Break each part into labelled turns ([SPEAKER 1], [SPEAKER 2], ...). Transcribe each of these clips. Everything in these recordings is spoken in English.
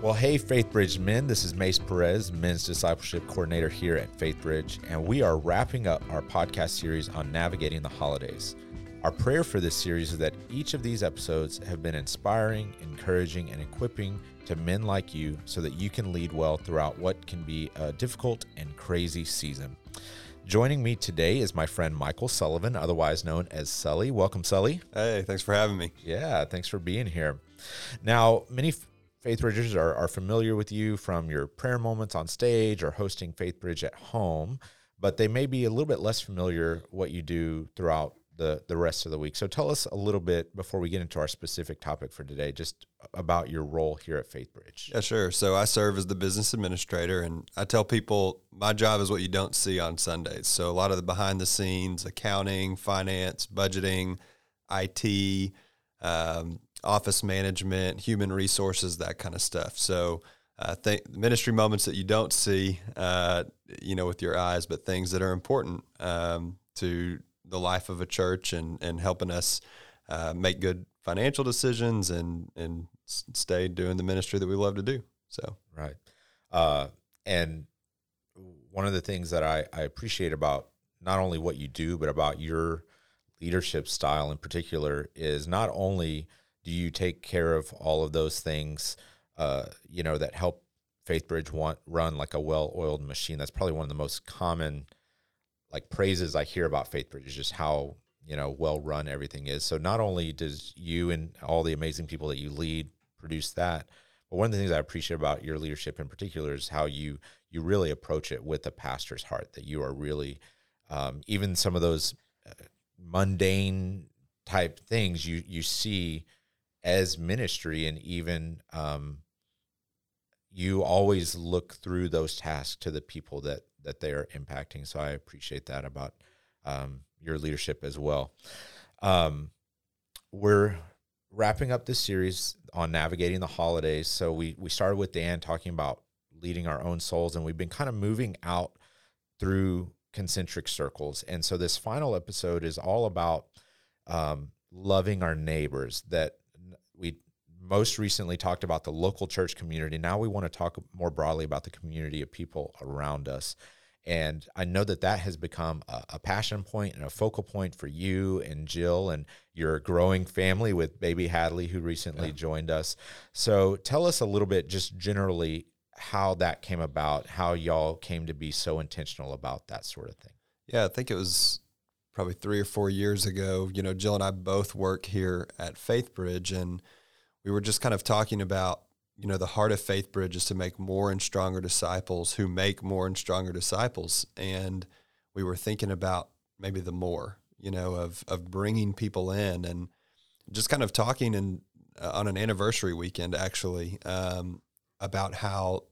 [SPEAKER 1] Well, hey, FaithBridge men, this is Mace Perez, men's discipleship coordinator here at FaithBridge, and we are wrapping up our podcast series on navigating the holidays. Our prayer for this series is that each of these episodes have been inspiring, encouraging, and equipping to men like you so that you can lead well throughout what can be a difficult and crazy season. Joining me today is my friend Michael Sullivan, otherwise known as Sully. Welcome, Sully.
[SPEAKER 2] Hey, thanks for having me.
[SPEAKER 1] Yeah, thanks for being here. Now, many Faith Bridgers are, are familiar with you from your prayer moments on stage or hosting Faith Bridge at home, but they may be a little bit less familiar what you do throughout the, the rest of the week. So tell us a little bit before we get into our specific topic for today, just about your role here at Faith Bridge.
[SPEAKER 2] Yeah, sure. So I serve as the business administrator, and I tell people my job is what you don't see on Sundays. So a lot of the behind the scenes, accounting, finance, budgeting, IT, um, office management, human resources, that kind of stuff. So, uh, th- ministry moments that you don't see, uh, you know, with your eyes, but things that are important um, to the life of a church and and helping us uh, make good financial decisions and and stay doing the ministry that we love to do. So,
[SPEAKER 1] right, uh, and one of the things that I, I appreciate about not only what you do, but about your leadership style in particular is not only do you take care of all of those things uh, you know that help faithbridge want run like a well-oiled machine? That's probably one of the most common like praises i hear about faithbridge is just how you know well run everything is. So not only does you and all the amazing people that you lead produce that but one of the things i appreciate about your leadership in particular is how you you really approach it with a pastor's heart that you are really um, even some of those uh, mundane type things you you see as ministry and even um, you always look through those tasks to the people that that they are impacting. So i appreciate that about um, your leadership as well. Um, we're wrapping up this series on navigating the holidays. So we we started with dan talking about leading our own souls and we've been kind of moving out through concentric circles. And so this final episode is all about um, loving our neighbors that most recently talked about the local church community. Now we want to talk more broadly about the community of people around us. And I know that that has become a, a, passion point and a focal point for you and Jill and your growing family with baby Hadley, who recently yeah. joined us. So tell us a little bit, just generally, how that came about, how y'all came to be so intentional about that sort of thing.
[SPEAKER 2] Yeah, I think it was probably three or four years ago, you know, Jill and I both work here at FaithBridge, and we were just kind of talking about, you know, the heart of FaithBridge is to make more and stronger disciples who make more and stronger disciples. And we were thinking about maybe the more, you know, of, of bringing people in and just kind of talking and uh, on an anniversary weekend, actually, um, about how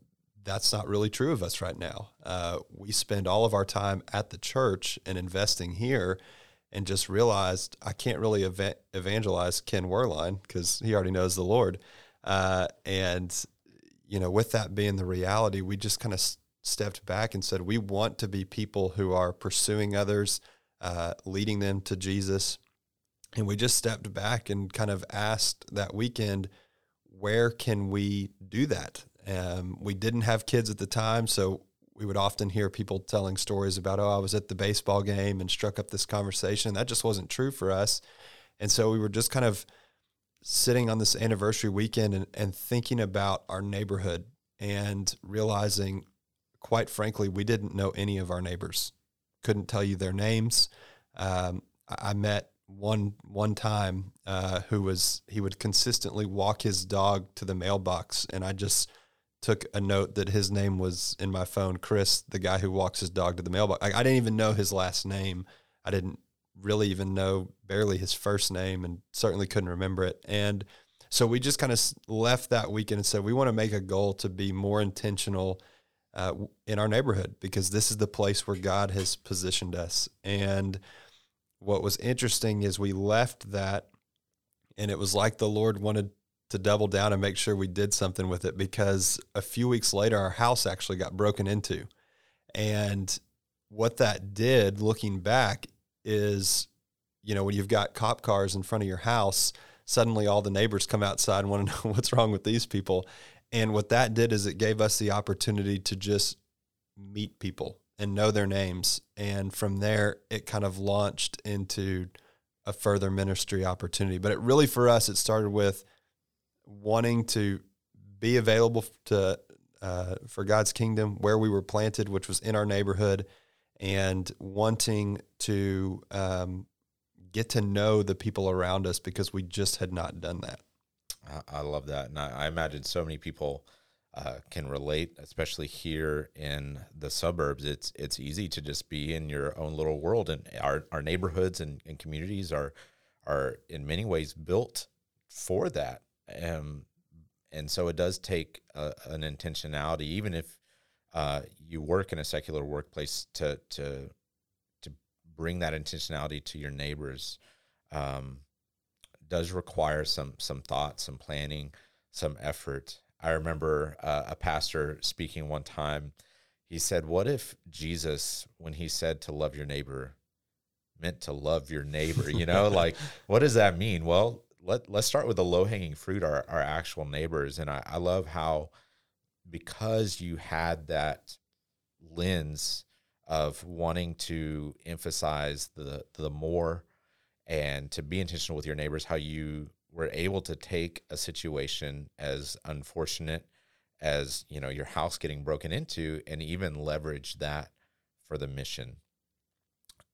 [SPEAKER 2] that's not really true of us right now. Uh, we spend all of our time at the church and investing here, and just realized I can't really ev- evangelize Ken Werline because he already knows the Lord. Uh, and you know, with that being the reality, we just kind of s- stepped back and said we want to be people who are pursuing others, uh, leading them to Jesus. And we just stepped back and kind of asked that weekend, where can we do that? Um, we didn't have kids at the time, so we would often hear people telling stories about, oh, I was at the baseball game and struck up this conversation. That just wasn't true for us. And so we were just kind of sitting on this anniversary weekend and, and thinking about our neighborhood and realizing, quite frankly, we didn't know any of our neighbors. Couldn't tell you their names. Um, I, I met one one time uh, who was he would consistently walk his dog to the mailbox, and I just took a note that his name was in my phone, Chris, the guy who walks his dog to the mailbox. I, I didn't even know his last name. I didn't really even know barely his first name, and certainly couldn't remember it. And so we just kind of left that weekend and said we want to make a goal to be more intentional uh, in our neighborhood because this is the place where God has positioned us. And what was interesting is we left that and it was like the Lord wanted to double down and make sure we did something with it because a few weeks later our house actually got broken into. And what that did looking back is you know when you've got cop cars in front of your house suddenly all the neighbors come outside and want to know what's wrong with these people And what that did is it gave us the opportunity to just meet people and know their names. And from there, it kind of launched into a further ministry opportunity. But it really, for us, it started with wanting to be available to uh, for God's kingdom where we were planted, which was in our neighborhood, and wanting to um, get to know the people around us because we just had not done that.
[SPEAKER 1] I, love that, and I, I, imagine so many people uh, can relate, especially here in the suburbs. It's it's easy to just be in your own little world, and our our neighborhoods and, and communities are are in many ways built for that. Um, and so it does take a, an intentionality, even if uh, you work in a secular workplace, to to to bring that intentionality to your neighbors. Um, does require some some thought, some planning, some effort. I remember uh, a pastor speaking one time. He said, "What if Jesus, when he said to love your neighbor, meant to love your neighbor? You know, like what does that mean? Well, let let's start with the low hanging fruit, our our actual neighbors. And I, I love how because you had that lens of wanting to emphasize the the more and to be intentional with your neighbors, how you were able to take a situation as unfortunate as you know your house getting broken into and even leverage that for the mission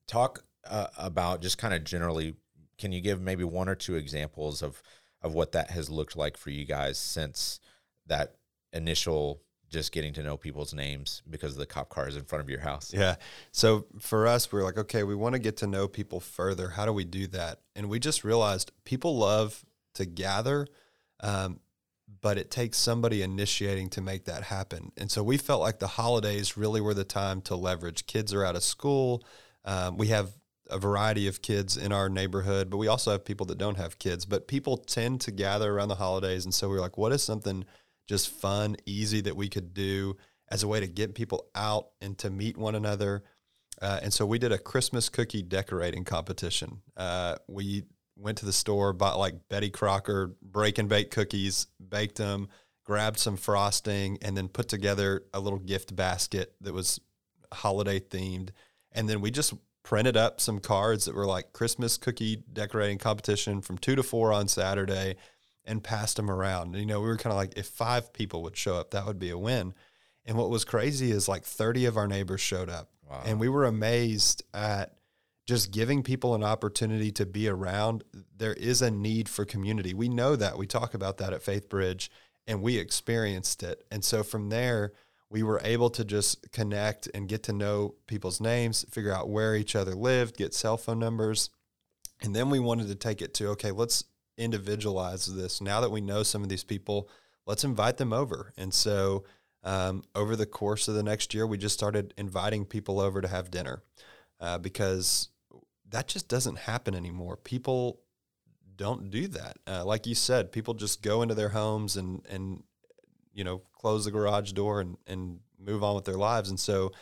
[SPEAKER 1] talk uh, about just kind of generally can you give maybe one or two examples of of what that has looked like for you guys since that initial just getting to know people's names because the cop cars in front of your house.
[SPEAKER 2] Yeah. So for us, we are like, okay, we want to get to know people further. How do we do that? And we just realized people love to gather, um, but it takes somebody initiating to make that happen. And so we felt like the holidays really were the time to leverage. Kids are out of school. Um, we have a variety of kids in our neighborhood, but we also have people that don't have kids. But people tend to gather around the holidays. And so we are like, what is something just fun, easy that we could do as a way to get people out and to meet one another? Uh, and so we did a Christmas cookie decorating competition. Uh, we went to the store, bought like Betty Crocker break and bake cookies, baked them, grabbed some frosting, and then put together a little gift basket that was holiday themed. And then we just printed up some cards that were like Christmas cookie decorating competition from two to four on Saturday and passed them around. You know, we were kind of like, if five people would show up, that would be a win. And what was crazy is like 30 of our neighbors showed up. Wow. And we were amazed at just giving people an opportunity to be around. There is a need for community. We know that. We talk about that at Faith Bridge and we experienced it. And so from there, we were able to just connect and get to know people's names, figure out where each other lived, get cell phone numbers. And then we wanted to take it to okay, let's individualize this. Now that we know some of these people, let's invite them over. And so um, over the course of the next year, we just started inviting people over to have dinner uh, because that just doesn't happen anymore. People don't do that. Uh, like you said, people just go into their homes and and you know, close the garage door and, and move on with their lives. And so,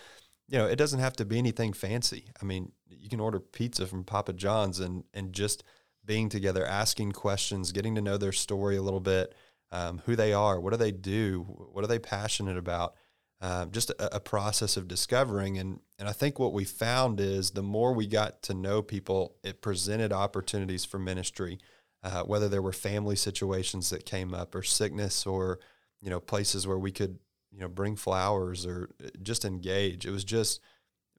[SPEAKER 2] you know, it doesn't have to be anything fancy. I mean, you can order pizza from Papa John's and, and just being together, asking questions, getting to know their story a little bit, um, who they are, what do they do, what are they passionate about, um, just a, a, process of discovering. And, and I think what we found is the more we got to know people, it presented opportunities for ministry, uh, whether there were family situations that came up or sickness or you know, places where we could, you know, bring flowers or uh, just engage. It was just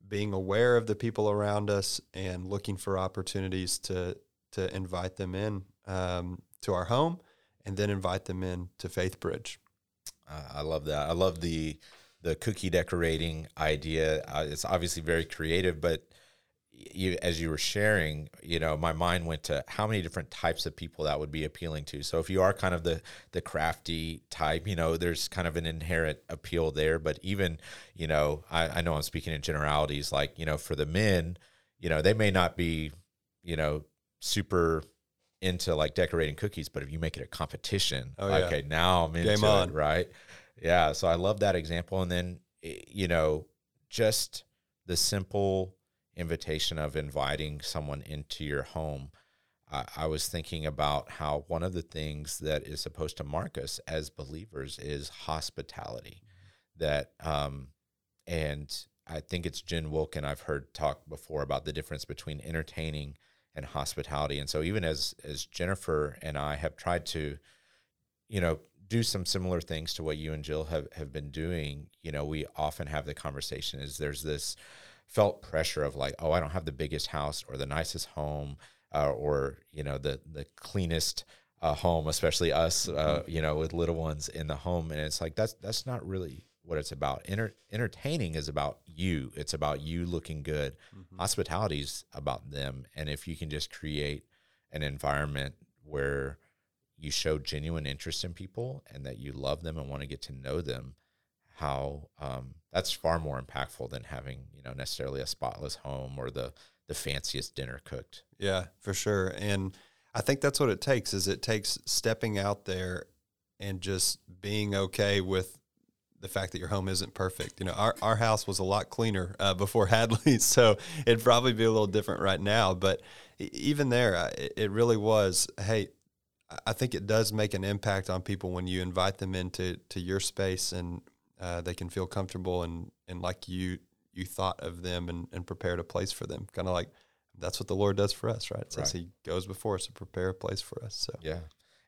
[SPEAKER 2] being aware of the people around us and looking for opportunities to to invite them in um, to our home and then invite them in to Faith Bridge.
[SPEAKER 1] I love that. I love the the cookie decorating idea. Uh, it's obviously very creative, but you as you were sharing, you know, my mind went to how many different types of people that would be appealing to. So if you are kind of the the crafty type, you know, there's kind of an inherent appeal there. But even, you know, I, I know I'm speaking in generalities, like, you know, for the men, you know, they may not be, you know, super into like decorating cookies, but if you make it a competition, oh, yeah. okay, now I'm into Game on. it, right? Yeah. So I love that example. And then, eh, you know, just the simple invitation of inviting someone into your home. I, I was thinking about how one of the things that is supposed to mark us as believers is hospitality. That um, and I think it's Jen Wilkin I've heard talk before about the difference between entertaining and hospitality. And so even as as Jennifer and I have tried to, you know, do some similar things to what you and Jill have, have been doing, you know, we often have the conversation is there's this felt pressure of like, oh, I don't have the biggest house or the nicest home uh, or, you know, the the cleanest uh, home, especially us, uh, mm-hmm. you know, with little ones in the home. And it's like that's that's not really what it's about. Enter, entertaining is about you. It's about you looking good. Mm-hmm. Hospitality is about them. And if you can just create an environment where you show genuine interest in people and that you love them and want to get to know them, how um, that's far more impactful than having you know necessarily a spotless home or the the fanciest dinner cooked.
[SPEAKER 2] Yeah, for sure. And I think that's what it takes. Is it takes stepping out there and just being okay with the fact that your home isn't perfect. You know, our, our house was a lot cleaner uh, before Hadley, so it'd probably be a little different right now. But even there, it, really was. Hey, I think it does make an impact on people when you invite them into to your space and uh, they can feel comfortable and and like you you thought of them and, and prepared a place for them. Kind of like that's what the Lord does for us, right? Says right. He goes before us to prepare a place for us. So
[SPEAKER 1] yeah,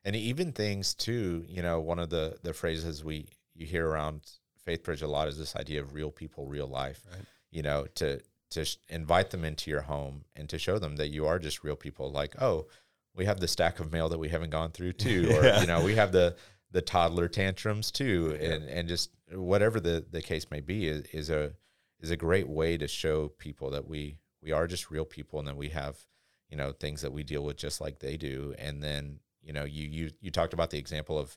[SPEAKER 1] and even things too. You know, one of the the phrases we you hear around FaithBridge a lot is this idea of real people, real life. Right. You know, to to invite them into your home and to show them that you are just real people. Like, oh, we have the stack of mail that we haven't gone through too, or yeah. you know, we have the the toddler tantrums too, yeah. and and just whatever the the case may be is, is a is a great way to show people that we we are just real people and that we have you know things that we deal with just like they do and then you know you you you talked about the example of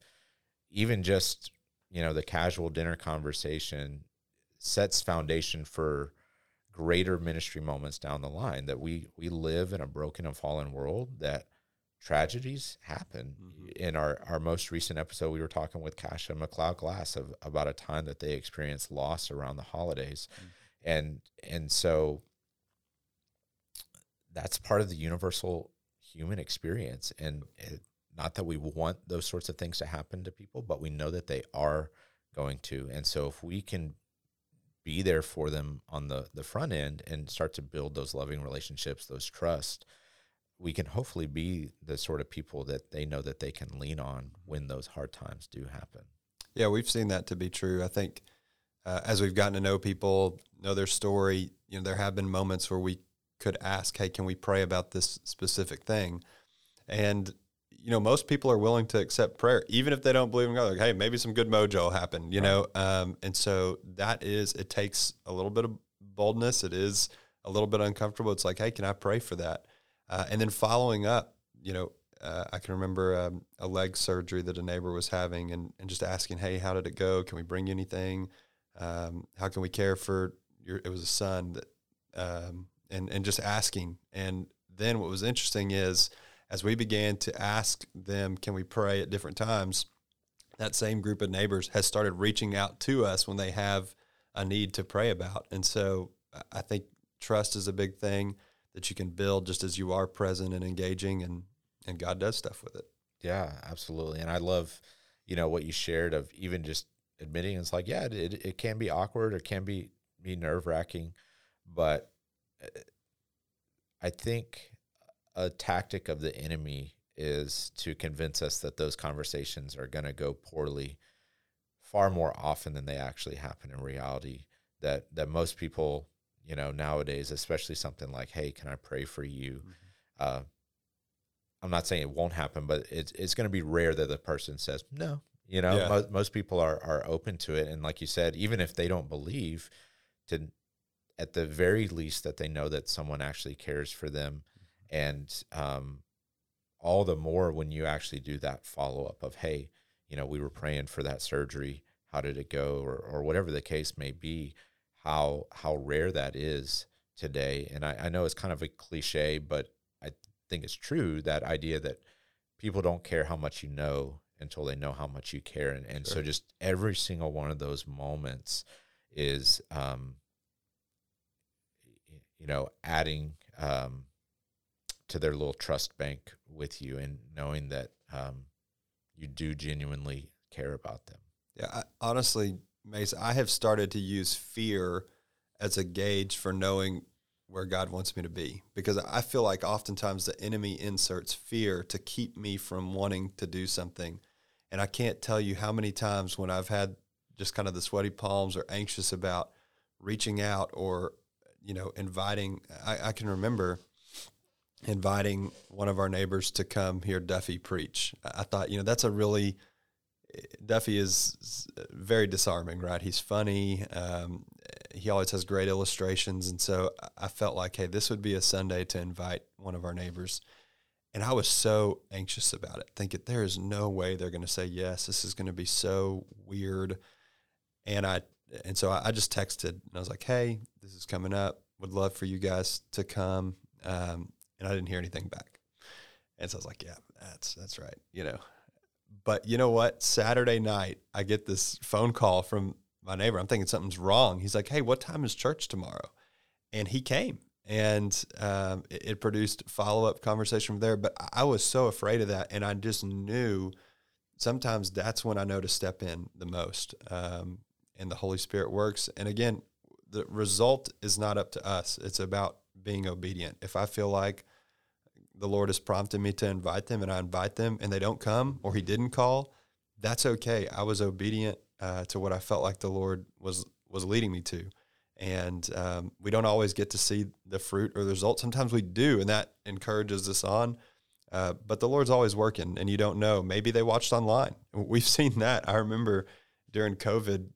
[SPEAKER 1] even just you know the casual dinner conversation sets foundation for greater ministry moments down the line that we we live in a broken and fallen world that tragedies happen mm-hmm. in our our most recent episode we were talking with Kasha McLeod Glass of, about a time that they experienced loss around the holidays mm-hmm. and and so that's part of the universal human experience and it, not that we want those sorts of things to happen to people, but we know that they are going to. And so if we can be there for them on the, the front end and start to build those loving relationships, those trust, we can hopefully be the sort of people that they know that they can lean on when those hard times do happen.
[SPEAKER 2] Yeah, we've seen that to be true. I think uh, as we've gotten to know people, know their story, you know, there have been moments where we could ask, "Hey, can we pray about this specific thing?" And you know, most people are willing to accept prayer, even if they don't believe in God. Like, hey, maybe some good mojo will happen, you right. know. Um, and so that is, it takes a little bit of boldness. It is a little bit uncomfortable. It's like, hey, can I pray for that? Uh, and then following up, you know, uh, I can remember um, a leg surgery that a neighbor was having, and, and just asking, hey, how did it go? Can we bring you anything? Um, how can we care for your? It was a son that, um, and and just asking. And then what was interesting is as we began to ask them, can we pray at different times, that same group of neighbors has started reaching out to us when they have a need to pray about. And so I think trust is a big thing that you can build just as you are present and engaging and and God does stuff with it.
[SPEAKER 1] Yeah, absolutely. And I love, you know, what you shared of even just admitting it's like, yeah, it, it can be awkward, it can be be nerve wracking, but uh, I think a tactic of the enemy is to convince us that those conversations are going to go poorly far more often than they actually happen in reality that that most people you know nowadays especially something like hey can i pray for you? Mm-hmm. uh, i'm not saying it won't happen but it's, it's going to be rare that the person says no you know? Yeah. most, most people are, are open to it and like you said even if they don't believe to at the very least that they know that someone actually cares for them and um, all the more when you actually do that follow up of hey you know we were praying for that surgery. How did it go? or, or whatever the case may be how how rare that is today and I, I know it's kind of a cliche but i think it's true that idea that people don't care how much you know until they know how much you care and, and sure. so just every single one of those moments is um, you know adding um, to their little trust bank with you and knowing that um, you do genuinely care about them.
[SPEAKER 2] Yeah, I, honestly, Mace, I have started to use fear as a gauge for knowing where God wants me to be because I feel like oftentimes the enemy inserts fear to keep me from wanting to do something. And I can't tell you how many times when I've had just kind of the sweaty palms or anxious about reaching out or, you know, inviting. I, I can remember inviting one of our neighbors to come hear Duffy preach. I thought, you know, that's a really, Duffy is very disarming, right? He's funny. Um, he always has great illustrations. And so I felt like, hey, this would be a Sunday to invite one of our neighbors. And I was so anxious about it, thinking there is no way they're going to say yes. This is going to be so weird. And I, and so I, just texted and I was like, hey, this is coming up. Would love for you guys to come. Um, and I didn't hear anything back. And so I was like, yeah, that's, that's right. You know, but you know what? Saturday night, I get this phone call from my neighbor. I'm thinking something's wrong. He's like, "Hey, what time is church tomorrow?" And he came, and um, it, it, produced follow up conversation from there. But I was so afraid of that, and I just knew sometimes that's when I know to step in the most, um, and the Holy Spirit works. And again, the result is not up to us; it's about being obedient. If I feel like the Lord has prompted me to invite them, and I invite them, and they don't come, or He didn't call, that's okay. I was obedient uh, to what I felt like the Lord was was leading me to. And um, we don't always get to see the fruit or the result. Sometimes we do, and that encourages us on. Uh, but the Lord's always working, and you don't know. Maybe they watched online. We've seen that. I remember during COVID,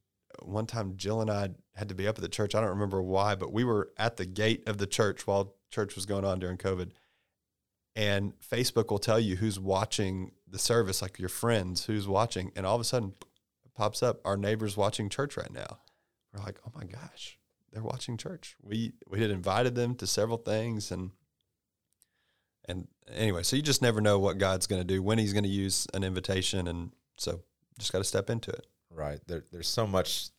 [SPEAKER 2] one time Jill and I had to be up at the church. I don't remember why, but we were at the gate of the church while church was going on during COVID. And Facebook will tell you who's watching the service, like your friends, who's watching. And all of a sudden, pops up, our neighbors watching church right now. We're like, oh my gosh, they're watching church. We we had invited them to several things and and anyway, so you just never know what God's going to do, when he's going to use an invitation and so just got to step into it.
[SPEAKER 1] Right. There, there's so much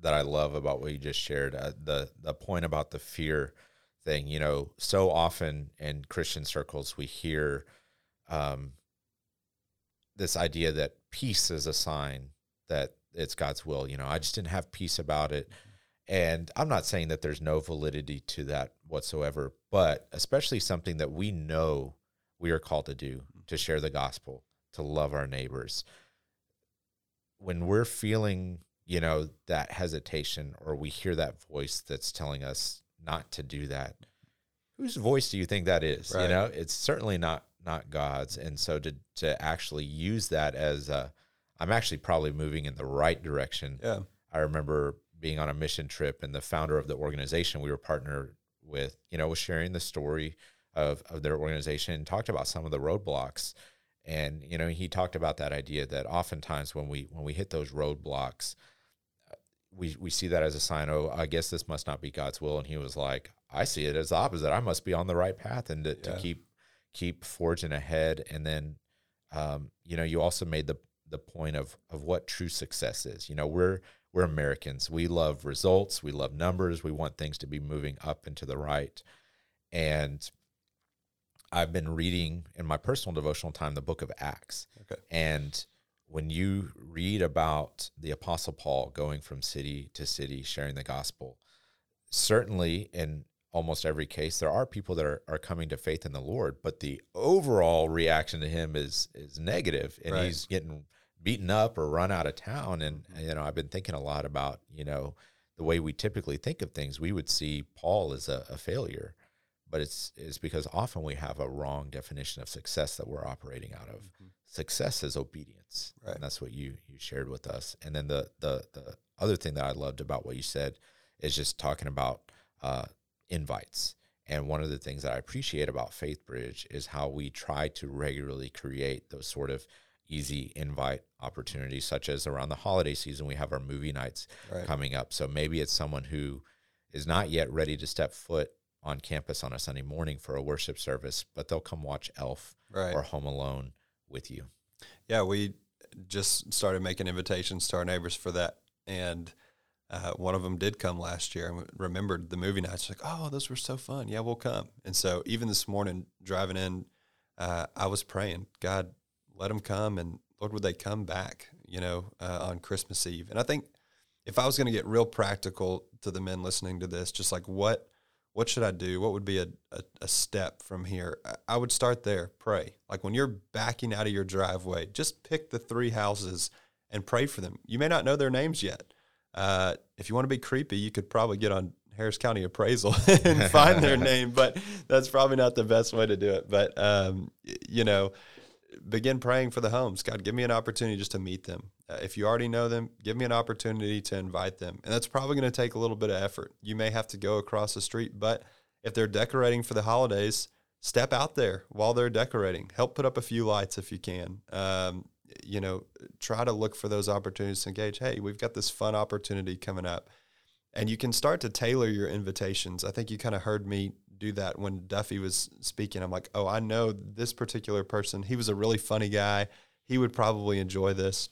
[SPEAKER 1] that I love about what you just shared. Uh, the the point about the fear thing, you know, so often in Christian circles we hear um, this idea that peace is a sign that it's God's will. You know, I just didn't have peace about it. And I'm not saying that there's no validity to that whatsoever, but especially something that we know we are called to do to share the gospel, to love our neighbors. When we're feeling, you know, that hesitation or we hear that voice that's telling us not to do that, whose voice do you think that is? Right. You know, it's certainly not not God's. And so to to actually use that as a I'm actually probably moving in the right direction.
[SPEAKER 2] Yeah.
[SPEAKER 1] I remember being on a mission trip and the founder of the organization we were partnered with, you know, was sharing the story of, of their organization and talked about some of the roadblocks. And, you know, he talked about that idea that oftentimes when we when we hit those roadblocks, we we see that as a sign, oh, I guess this must not be God's will. And he was like, I see it as the opposite. I must be on the right path and to, yeah. to keep keep forging ahead. And then um, you know, you also made the the point of of what true success is. You know, we're we're Americans. We love results. We love numbers. We want things to be moving up and to the right. And I've been reading in my personal devotional time the book of Acts. Okay. And when you read about the apostle Paul going from city to city sharing the gospel, certainly in almost every case there are people that are, are coming to faith in the Lord, but the overall reaction to him is is negative and right. he's getting beaten up or run out of town. And you know, I've been thinking a lot about you know the way we typically think of things. We would see Paul as a, a failure, but it's it's because often we have a wrong definition of success that we're operating out of. Mm-hmm. Success is obedience, right. and that's what you you shared with us. And then the the the other thing that I loved about what you said is just talking about uh, invites. And one of the things that I appreciate about Faith Bridge is how we try to regularly create those sort of easy invite opportunities, such as around the holiday season, we have our movie nights right. coming up. So maybe it's someone who is not yet ready to step foot on campus on a Sunday morning for a worship service, but they'll come watch Elf right. or Home Alone with you.
[SPEAKER 2] Yeah, we just started making invitations to our neighbors for that. And uh, one of them did come last year and remembered the movie nights. Like, oh, those were so fun. Yeah, we'll come. And so even this morning, driving in, uh, I was praying, God, let them come, and Lord, would they come back? You know, uh, on Christmas Eve. And I think if I was going to get real practical to the men listening to this, just like what what should I do? What would be a, a, a, step from here? I would start there. Pray. Like when you're backing out of your driveway, just pick the three houses and pray for them. You may not know their names yet. Uh, if you want to be creepy, you could probably get on Harris County Appraisal and find their name, but that's probably not the best way to do it. But um, you know, begin praying for the homes. God, give me an opportunity just to meet them. Uh, if you already know them, give me an opportunity to invite them. And that's probably going to take a little bit of effort. You may have to go across the street, but if they're decorating for the holidays, step out there while they're decorating. Help put up a few lights if you can. Um, you know, try to look for those opportunities to engage. Hey, we've got this fun opportunity coming up. And you can start to tailor your invitations. I think you kind of heard me do that when Duffy was speaking. I'm like, oh, I know this particular person. He was a really funny guy. He would probably enjoy this.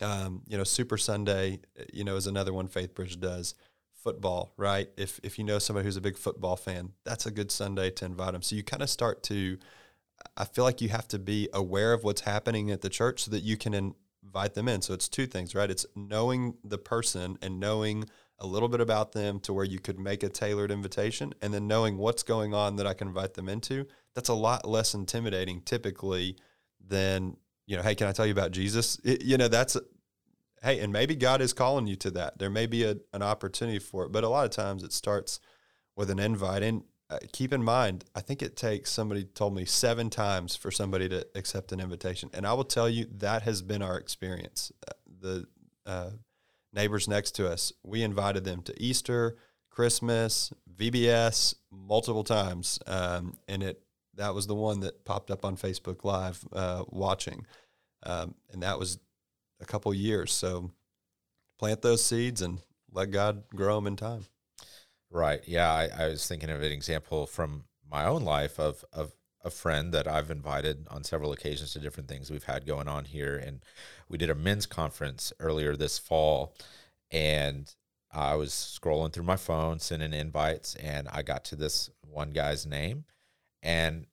[SPEAKER 2] Um, you know, Super Sunday, you know, is another one FaithBridge does. Football, right? If if you know somebody who's a big football fan, that's a good Sunday to invite them. So you kind of start to. I feel like you have to be aware of what's happening at the church so that you can invite them in. So it's two things, right? It's knowing the person and knowing a little bit about them to where you could make a tailored invitation and then knowing what's going on that I can invite them into, that's a lot less intimidating typically than, you know, hey, can I tell you about Jesus? It, you know, that's, hey, and maybe God is calling you to that. There may be a, an opportunity for it, but a lot of times it starts with an invite. And uh, keep in mind, I think it takes somebody told me seven times for somebody to accept an invitation. And I will tell you that has been our experience. Uh, the, uh, neighbors next to us. We invited them to Easter, Christmas, VBS multiple times, um, and it that was the one that popped up on Facebook Live uh, watching, um, and that was a couple years. So plant those seeds and let God grow them in time.
[SPEAKER 1] Right. Yeah. I, I was thinking of an example from my own life of of a friend that I've invited on several occasions to different things we've had going on here. And we did a men's conference earlier this fall. And I was scrolling through my phone, sending invites, and I got to this one guy's name. And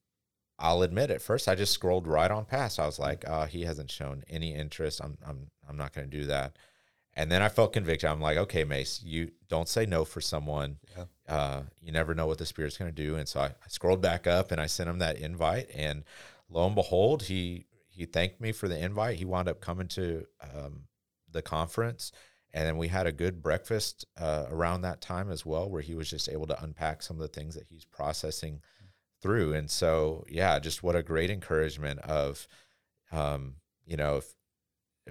[SPEAKER 1] I'll admit, at first, I just scrolled right on past. I was like, uh, he hasn't shown any interest. I'm, I'm, I'm not going to do that. And then I felt convicted. I'm like, okay, Mace, you don't say no for someone. Yeah. Uh, you never know what the Spirit's going to do. And so I, I, scrolled back up and I sent him that invite. And lo and behold, he he thanked me for the invite. He wound up coming to um, the conference. And then we had a good breakfast uh, around that time as well, where he was just able to unpack some of the things that he's processing through. And so, yeah, just what a great encouragement of, um, you know, if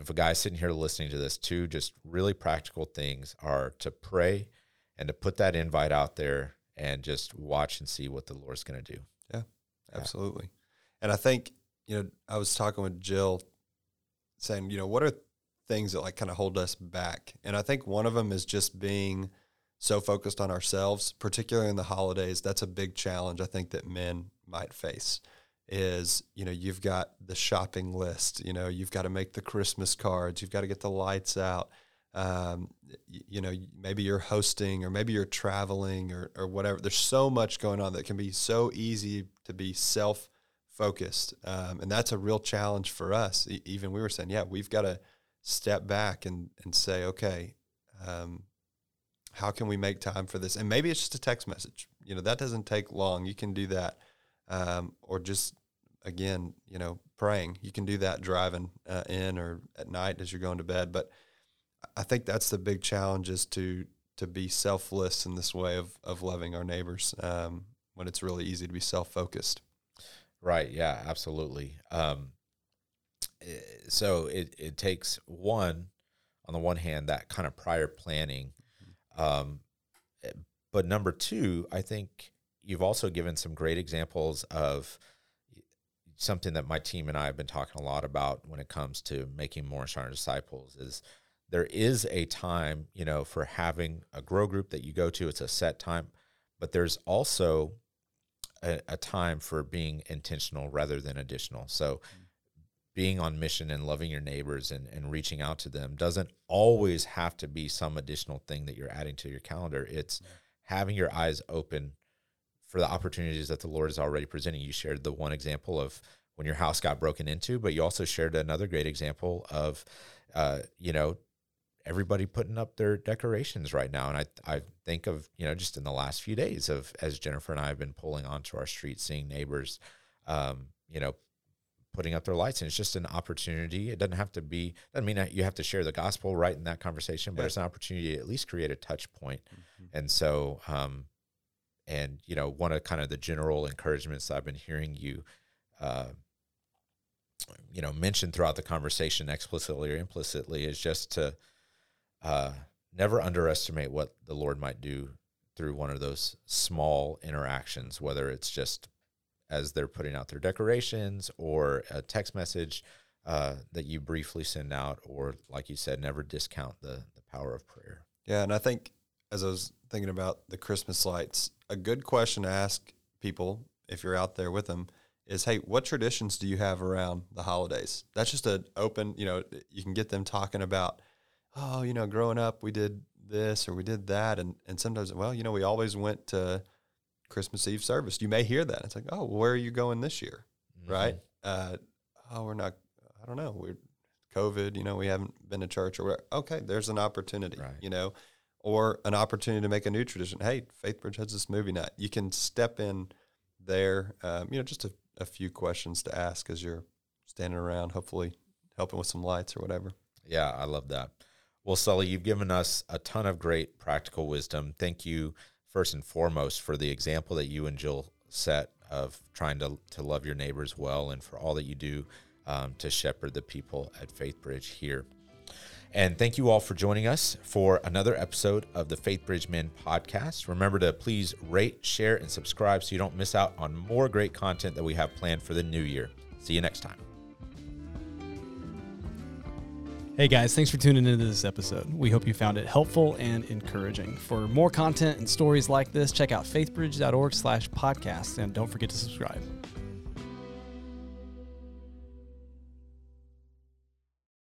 [SPEAKER 1] if a guy's sitting here listening to this, two just really practical things are to pray and to put that invite out there and just watch and see what the Lord's going to do.
[SPEAKER 2] Yeah, absolutely. Yeah. And I think, you know, I was talking with Jill saying, you know, what are things that like kind of hold us back? And I think one of them is just being so focused on ourselves, particularly in the holidays. That's a big challenge I think that men might face is you know you've got the shopping list you know you've got to make the christmas cards you've got to get the lights out um, you, know maybe you're hosting or maybe you're traveling or, or whatever. There's so much going on that can be so easy to be self focused um, and that's a real challenge for us. Even we were saying yeah we've got to step back and, and say okay um, how can we make time for this and maybe it's just a text message. You know that doesn't take long. You can do that um, or just again, you know, praying. You can do that driving uh, in or at night as you're going to bed. But I think that's the big challenge is to to be selfless in this way of of loving our neighbors um, when it's really easy to be self focused.
[SPEAKER 1] Right. Yeah. Absolutely. Um, eh, so it it takes one on the one hand that kind of prior planning, mm-hmm. um, eh, but number two, I think you've also given some great examples of something that my team and I have been talking a lot about when it comes to making more and disciples is there is a time, you know, for having a grow group that you go to. It's a set time, but there's also a, a time for being intentional rather than additional. So being on mission and loving your neighbors and, and reaching out to them doesn't always have to be some additional thing that you're adding to your calendar. It's having your eyes open for the opportunities that the Lord is already presenting. You shared the one example of when your house got broken into, but you also shared another great example of, uh, you know, everybody putting up their decorations right now. And I, I think of, you know, just in the last few days of, as Jennifer and I have been pulling onto our street, seeing neighbors, um, you know, putting up their lights and it's just an opportunity. It doesn't have to be, doesn't mean that you have to share the gospel right in that conversation, but yeah. it's an opportunity to at least create a touch point. Mm-hmm. And so, um, and you know, one of kind of the general encouragements I've been hearing you, uh, you know, mention throughout the conversation explicitly or implicitly is just to, uh, never underestimate what the Lord might do through one of those small interactions, whether it's just as they're putting out their decorations or a text message uh, that you briefly send out, or like you said, never discount the, the power of prayer.
[SPEAKER 2] Yeah, and I think as I was thinking about the Christmas lights, a good question to ask people if you're out there with them is, hey, what traditions do you have around the holidays? That's just an open, you know, you can get them talking about – oh, you know, growing up we did this or we did that, and and sometimes, well, you know, we always went to Christmas Eve service. You may hear that. It's like, oh, where are you going this year, mm-hmm. right? Uh, oh, we're not. I don't know. We're COVID. You know, we haven't been to church or whatever. Okay, there's an opportunity. Right. You know, or an opportunity to make a new tradition. Hey, Faithbridge has this movie night. You can step in there. Um, you know, just a, a few questions to ask as you're standing around, hopefully helping with some lights or whatever.
[SPEAKER 1] Yeah, I love that. Well, Sully, you've given us a ton of great practical wisdom. Thank you, first and foremost, for the example that you and Jill set of trying to, to love your neighbors well and for all that you do um, to shepherd the people at Faithbridge here. And thank you all for joining us for another episode of the Faithbridge Men podcast. Remember to please rate, share, and subscribe so you don't miss out on more great content that we have planned for the new year. See you next time.
[SPEAKER 3] Hey guys, thanks for tuning into this episode. We hope you found it helpful and encouraging. For more content and stories like this, check out faithbridge.org slash podcast and don't forget to subscribe.